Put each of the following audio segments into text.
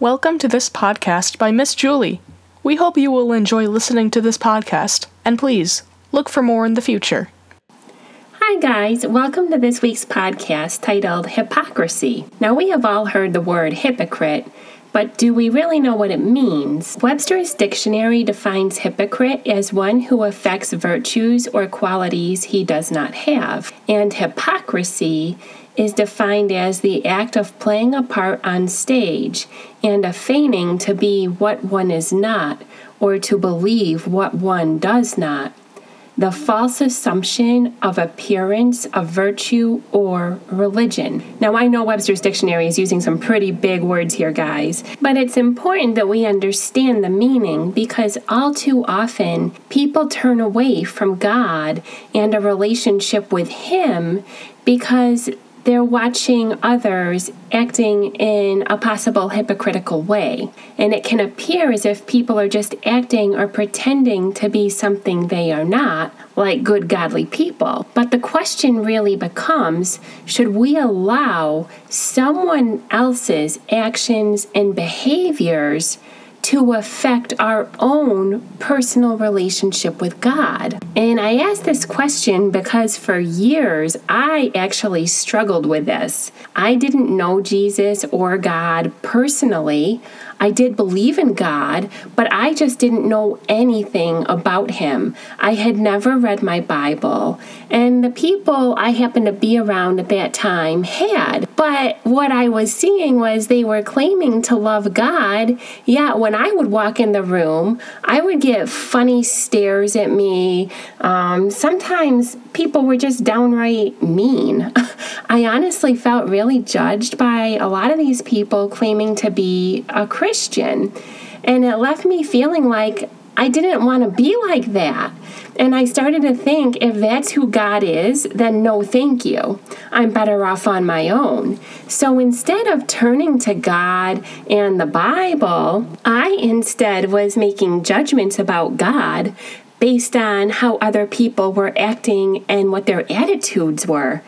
Welcome to this podcast by Miss Julie. We hope you will enjoy listening to this podcast, and please look for more in the future. Hi, guys. Welcome to this week's podcast titled Hypocrisy. Now, we have all heard the word hypocrite, but do we really know what it means? Webster's dictionary defines hypocrite as one who affects virtues or qualities he does not have, and hypocrisy is defined as the act of playing a part on stage and a feigning to be what one is not or to believe what one does not. The false assumption of appearance of virtue or religion. Now, I know Webster's dictionary is using some pretty big words here, guys, but it's important that we understand the meaning because all too often people turn away from God and a relationship with Him because they're watching others acting in a possible hypocritical way. And it can appear as if people are just acting or pretending to be something they are not, like good, godly people. But the question really becomes should we allow someone else's actions and behaviors? To affect our own personal relationship with God? And I ask this question because for years I actually struggled with this. I didn't know Jesus or God personally. I did believe in God, but I just didn't know anything about Him. I had never read my Bible, and the people I happened to be around at that time had. But what I was seeing was they were claiming to love God, yet when I would walk in the room, I would get funny stares at me. Um, sometimes people were just downright mean. I honestly felt really judged by a lot of these people claiming to be a Christian. And it left me feeling like I didn't want to be like that. And I started to think if that's who God is, then no thank you. I'm better off on my own. So instead of turning to God and the Bible, I instead was making judgments about God based on how other people were acting and what their attitudes were.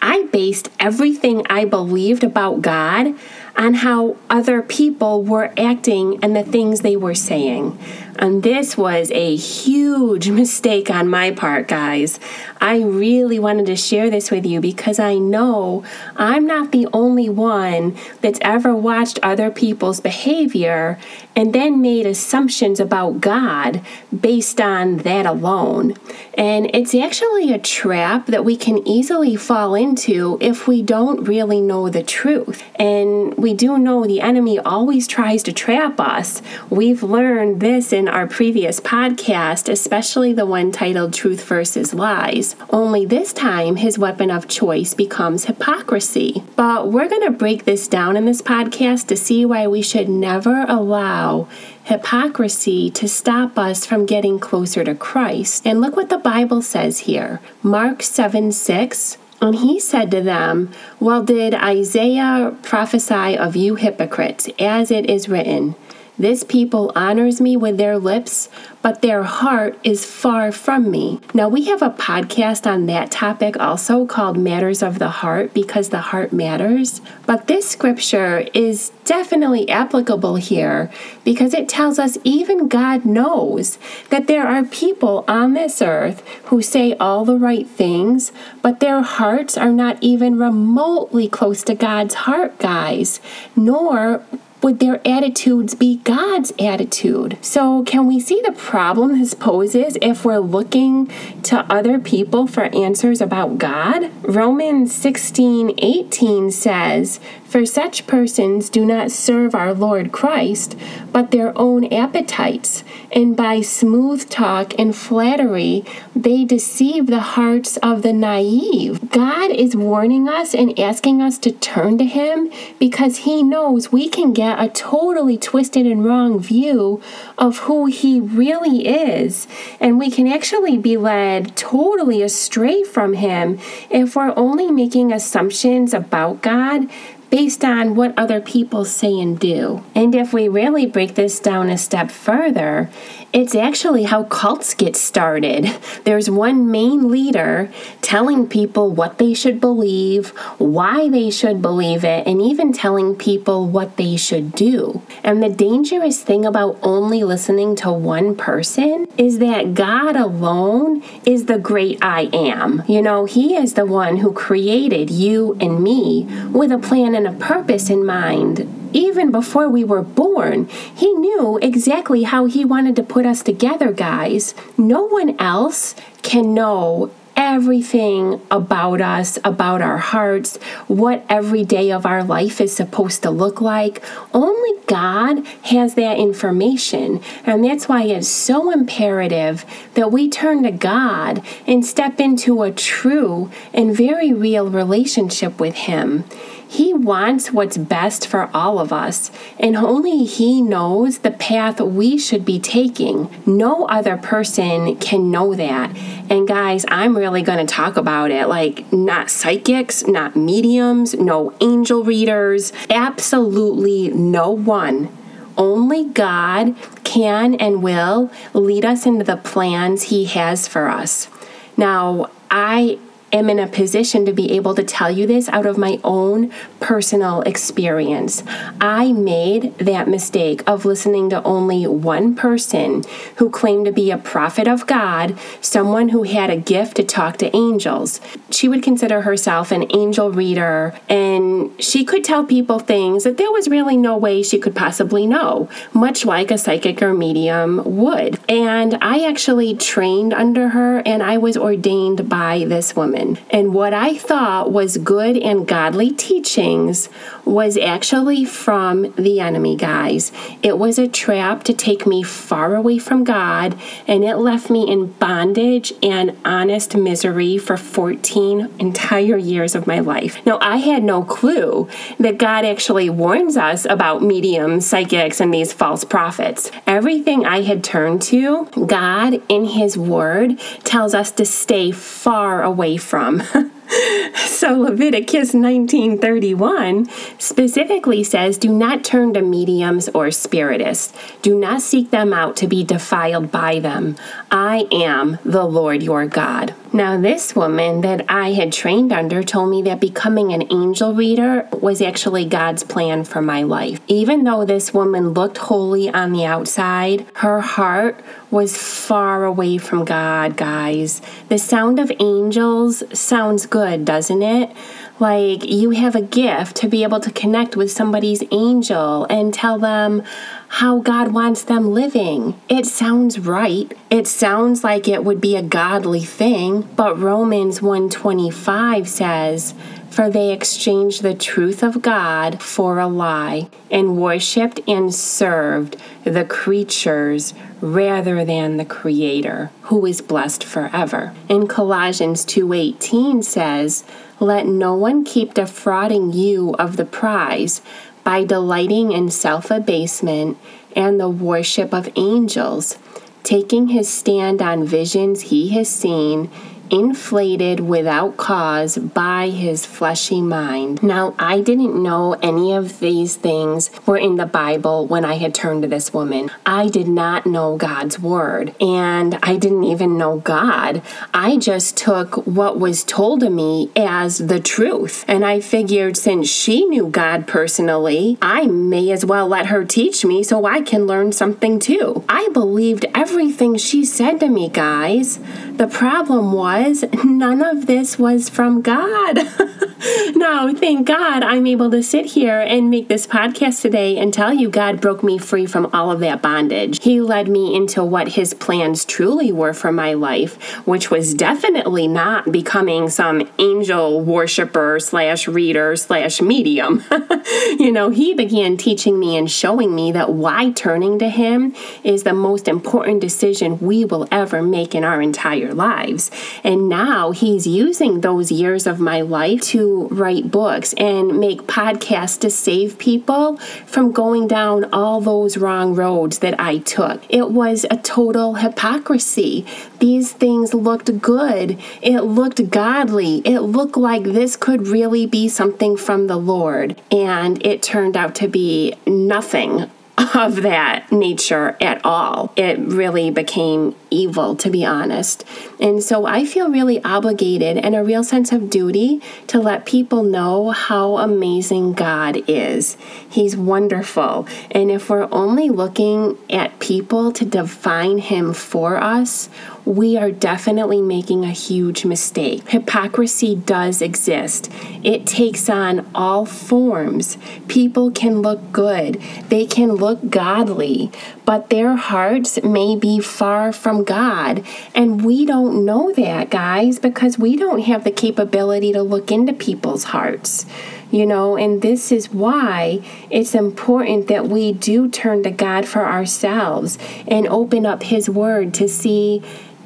I based everything I believed about God on how other people were acting and the things they were saying. And this was a huge mistake on my part, guys. I really wanted to share this with you because I know I'm not the only one that's ever watched other people's behavior and then made assumptions about God based on that alone. And it's actually a trap that we can easily fall into if we don't really know the truth. And we do know the enemy always tries to trap us. We've learned this in our previous podcast, especially the one titled Truth versus Lies. Only this time, his weapon of choice becomes hypocrisy. But we're going to break this down in this podcast to see why we should never allow hypocrisy to stop us from getting closer to Christ. And look what the Bible says here Mark 7 6. And he said to them, Well, did Isaiah prophesy of you hypocrites, as it is written? This people honors me with their lips, but their heart is far from me. Now, we have a podcast on that topic also called Matters of the Heart because the heart matters. But this scripture is definitely applicable here because it tells us even God knows that there are people on this earth who say all the right things, but their hearts are not even remotely close to God's heart, guys, nor would their attitudes be God's attitude? So, can we see the problem this poses if we're looking to other people for answers about God? Romans 16 18 says, For such persons do not serve our Lord Christ, but their own appetites, and by smooth talk and flattery, they deceive the hearts of the naive. God is warning us and asking us to turn to Him because He knows we can get a totally twisted and wrong view of who He really is. And we can actually be led totally astray from Him if we're only making assumptions about God based on what other people say and do. And if we really break this down a step further, it's actually how cults get started. There's one main leader telling people what they should believe, why they should believe it, and even telling people what they should do. And the dangerous thing about only listening to one person is that God alone is the great I am. You know, He is the one who created you and me with a plan and a purpose in mind even before we were born, he knew exactly how he wanted to put us together, guys. No one else can know everything about us, about our hearts, what every day of our life is supposed to look like. Only God has that information. And that's why it's so imperative that we turn to God and step into a true and very real relationship with Him. He wants what's best for all of us, and only He knows the path we should be taking. No other person can know that. And guys, I'm really going to talk about it like not psychics, not mediums, no angel readers, absolutely no one. Only God can and will lead us into the plans He has for us. Now, I am in a position to be able to tell you this out of my own personal experience. I made that mistake of listening to only one person who claimed to be a prophet of God, someone who had a gift to talk to angels. She would consider herself an angel reader, and she could tell people things that there was really no way she could possibly know, much like a psychic or medium would. And I actually trained under her, and I was ordained by this woman. And what I thought was good and godly teachings was actually from the enemy, guys. It was a trap to take me far away from God, and it left me in bondage and honest misery for 14 entire years of my life. Now, I had no clue that God actually warns us about mediums, psychics, and these false prophets. Everything I had turned to, God in His Word tells us to stay far away from so Leviticus 19:31 specifically says, "Do not turn to mediums or spiritists. Do not seek them out to be defiled by them. I am the Lord your God." Now, this woman that I had trained under told me that becoming an angel reader was actually God's plan for my life. Even though this woman looked holy on the outside, her heart was far away from God, guys. The sound of angels sounds good, doesn't it? Like you have a gift to be able to connect with somebody's angel and tell them how God wants them living. It sounds right. It sounds like it would be a godly thing, but Romans 125 says, for they exchanged the truth of God for a lie and worshiped and served the creatures rather than the creator who is blessed forever. In Colossians 2:18 says, let no one keep defrauding you of the prize by delighting in self abasement and the worship of angels, taking his stand on visions he has seen inflated without cause by his fleshy mind. Now, I didn't know any of these things were in the Bible when I had turned to this woman. I did not know God's word, and I didn't even know God. I just took what was told to me as the truth. And I figured since she knew God personally, I may as well let her teach me so I can learn something too. I believed everything she said to me, guys. The problem was none of this was from God. now, thank God I'm able to sit here and make this podcast today and tell you God broke me free from all of that bondage. He led me into what His plans truly were for my life, which was definitely not becoming some angel worshiper slash reader slash medium. you know, He began teaching me and showing me that why turning to Him is the most important decision we will ever make in our entire lives. And now he's using those years of my life to write books and make podcasts to save people from going down all those wrong roads that I took. It was a total hypocrisy. These things looked good, it looked godly, it looked like this could really be something from the Lord, and it turned out to be nothing of that nature at all. It really became evil, to be honest. And so I feel really obligated and a real sense of duty to let people know how amazing God is. He's wonderful. And if we're only looking at people to define Him for us, we are definitely making a huge mistake. Hypocrisy does exist, it takes on all forms. People can look good, they can look godly, but their hearts may be far from God. And we don't know that, guys, because we don't have the capability to look into people's hearts you know, and this is why it's important that we do turn to God for ourselves and open up His Word to see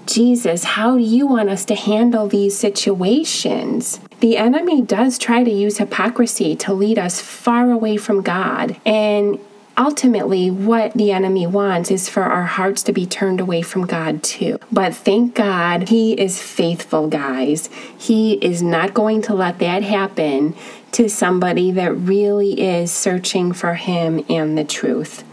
Jesus, how do you want us to handle these situations? The enemy does try to use hypocrisy to lead us far away from God. And ultimately, what the enemy wants is for our hearts to be turned away from God too. But thank God, He is faithful, guys. He is not going to let that happen to somebody that really is searching for Him and the truth.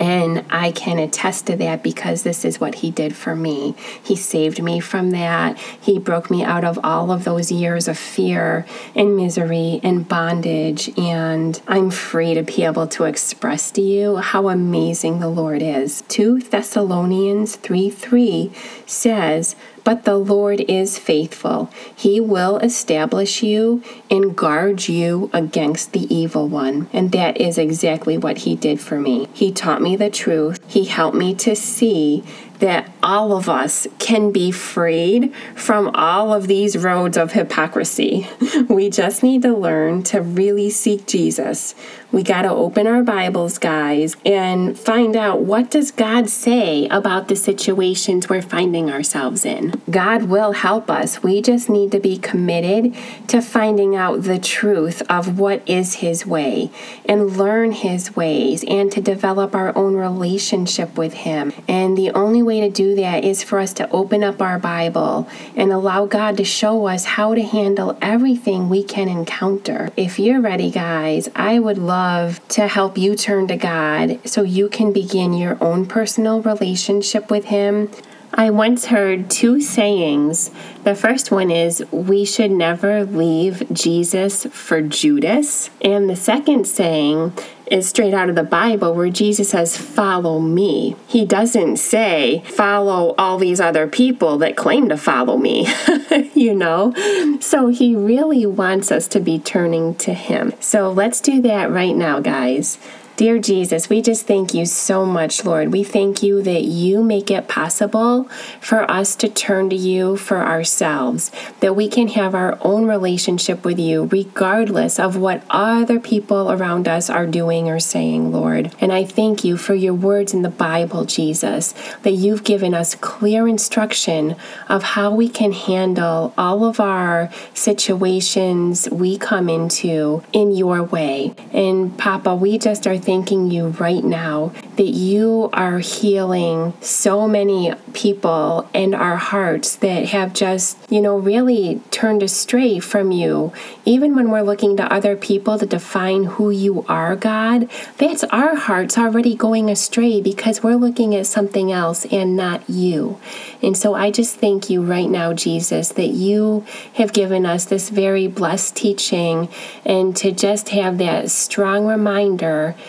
And I can attest to that because this is what he did for me. He saved me from that. He broke me out of all of those years of fear and misery and bondage. And I'm free to be able to express to you how amazing the Lord is. 2 Thessalonians 3 3 says, but the Lord is faithful. He will establish you and guard you against the evil one. And that is exactly what He did for me. He taught me the truth, He helped me to see that all of us can be freed from all of these roads of hypocrisy. We just need to learn to really seek Jesus. We got to open our Bibles, guys, and find out what does God say about the situations we're finding ourselves in. God will help us. We just need to be committed to finding out the truth of what is his way and learn his ways and to develop our own relationship with him. And the only way to do that is for us to open up our Bible and allow God to show us how to handle everything we can encounter. If you're ready, guys, I would love to help you turn to God so you can begin your own personal relationship with Him. I once heard two sayings. The first one is, We should never leave Jesus for Judas. And the second saying is straight out of the Bible where Jesus says, Follow me. He doesn't say, Follow all these other people that claim to follow me, you know? So he really wants us to be turning to him. So let's do that right now, guys. Dear Jesus, we just thank you so much, Lord. We thank you that you make it possible for us to turn to you for ourselves, that we can have our own relationship with you, regardless of what other people around us are doing or saying, Lord. And I thank you for your words in the Bible, Jesus, that you've given us clear instruction of how we can handle all of our situations we come into in your way. And Papa, we just are thanking you right now that you are healing so many people and our hearts that have just, you know, really turned astray from you. Even when we're looking to other people to define who you are, God, that's our hearts already going astray because we're looking at something else and not you. And so I just thank you right now, Jesus, that you have given us this very blessed teaching and to just have that strong reminder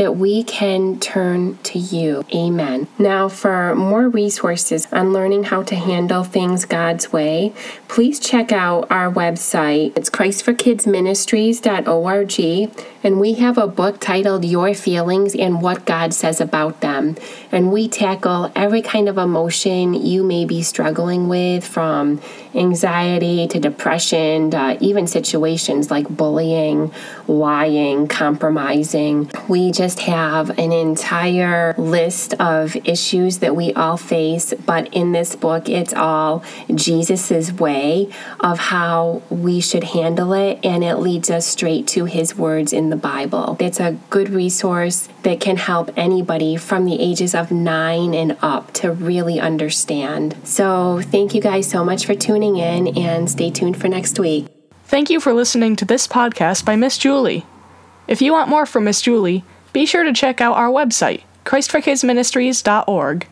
that we can turn to you. Amen. Now, for more resources on learning how to handle things God's way, please check out our website. It's christforkidsministries.org, and we have a book titled Your Feelings and What God Says About Them. And we tackle every kind of emotion you may be struggling with, from anxiety to depression, to even situations like bullying, lying, compromising. We just just have an entire list of issues that we all face, but in this book, it's all Jesus's way of how we should handle it, and it leads us straight to his words in the Bible. It's a good resource that can help anybody from the ages of nine and up to really understand. So, thank you guys so much for tuning in, and stay tuned for next week. Thank you for listening to this podcast by Miss Julie. If you want more from Miss Julie, be sure to check out our website, ChristForKidsMinistries.org.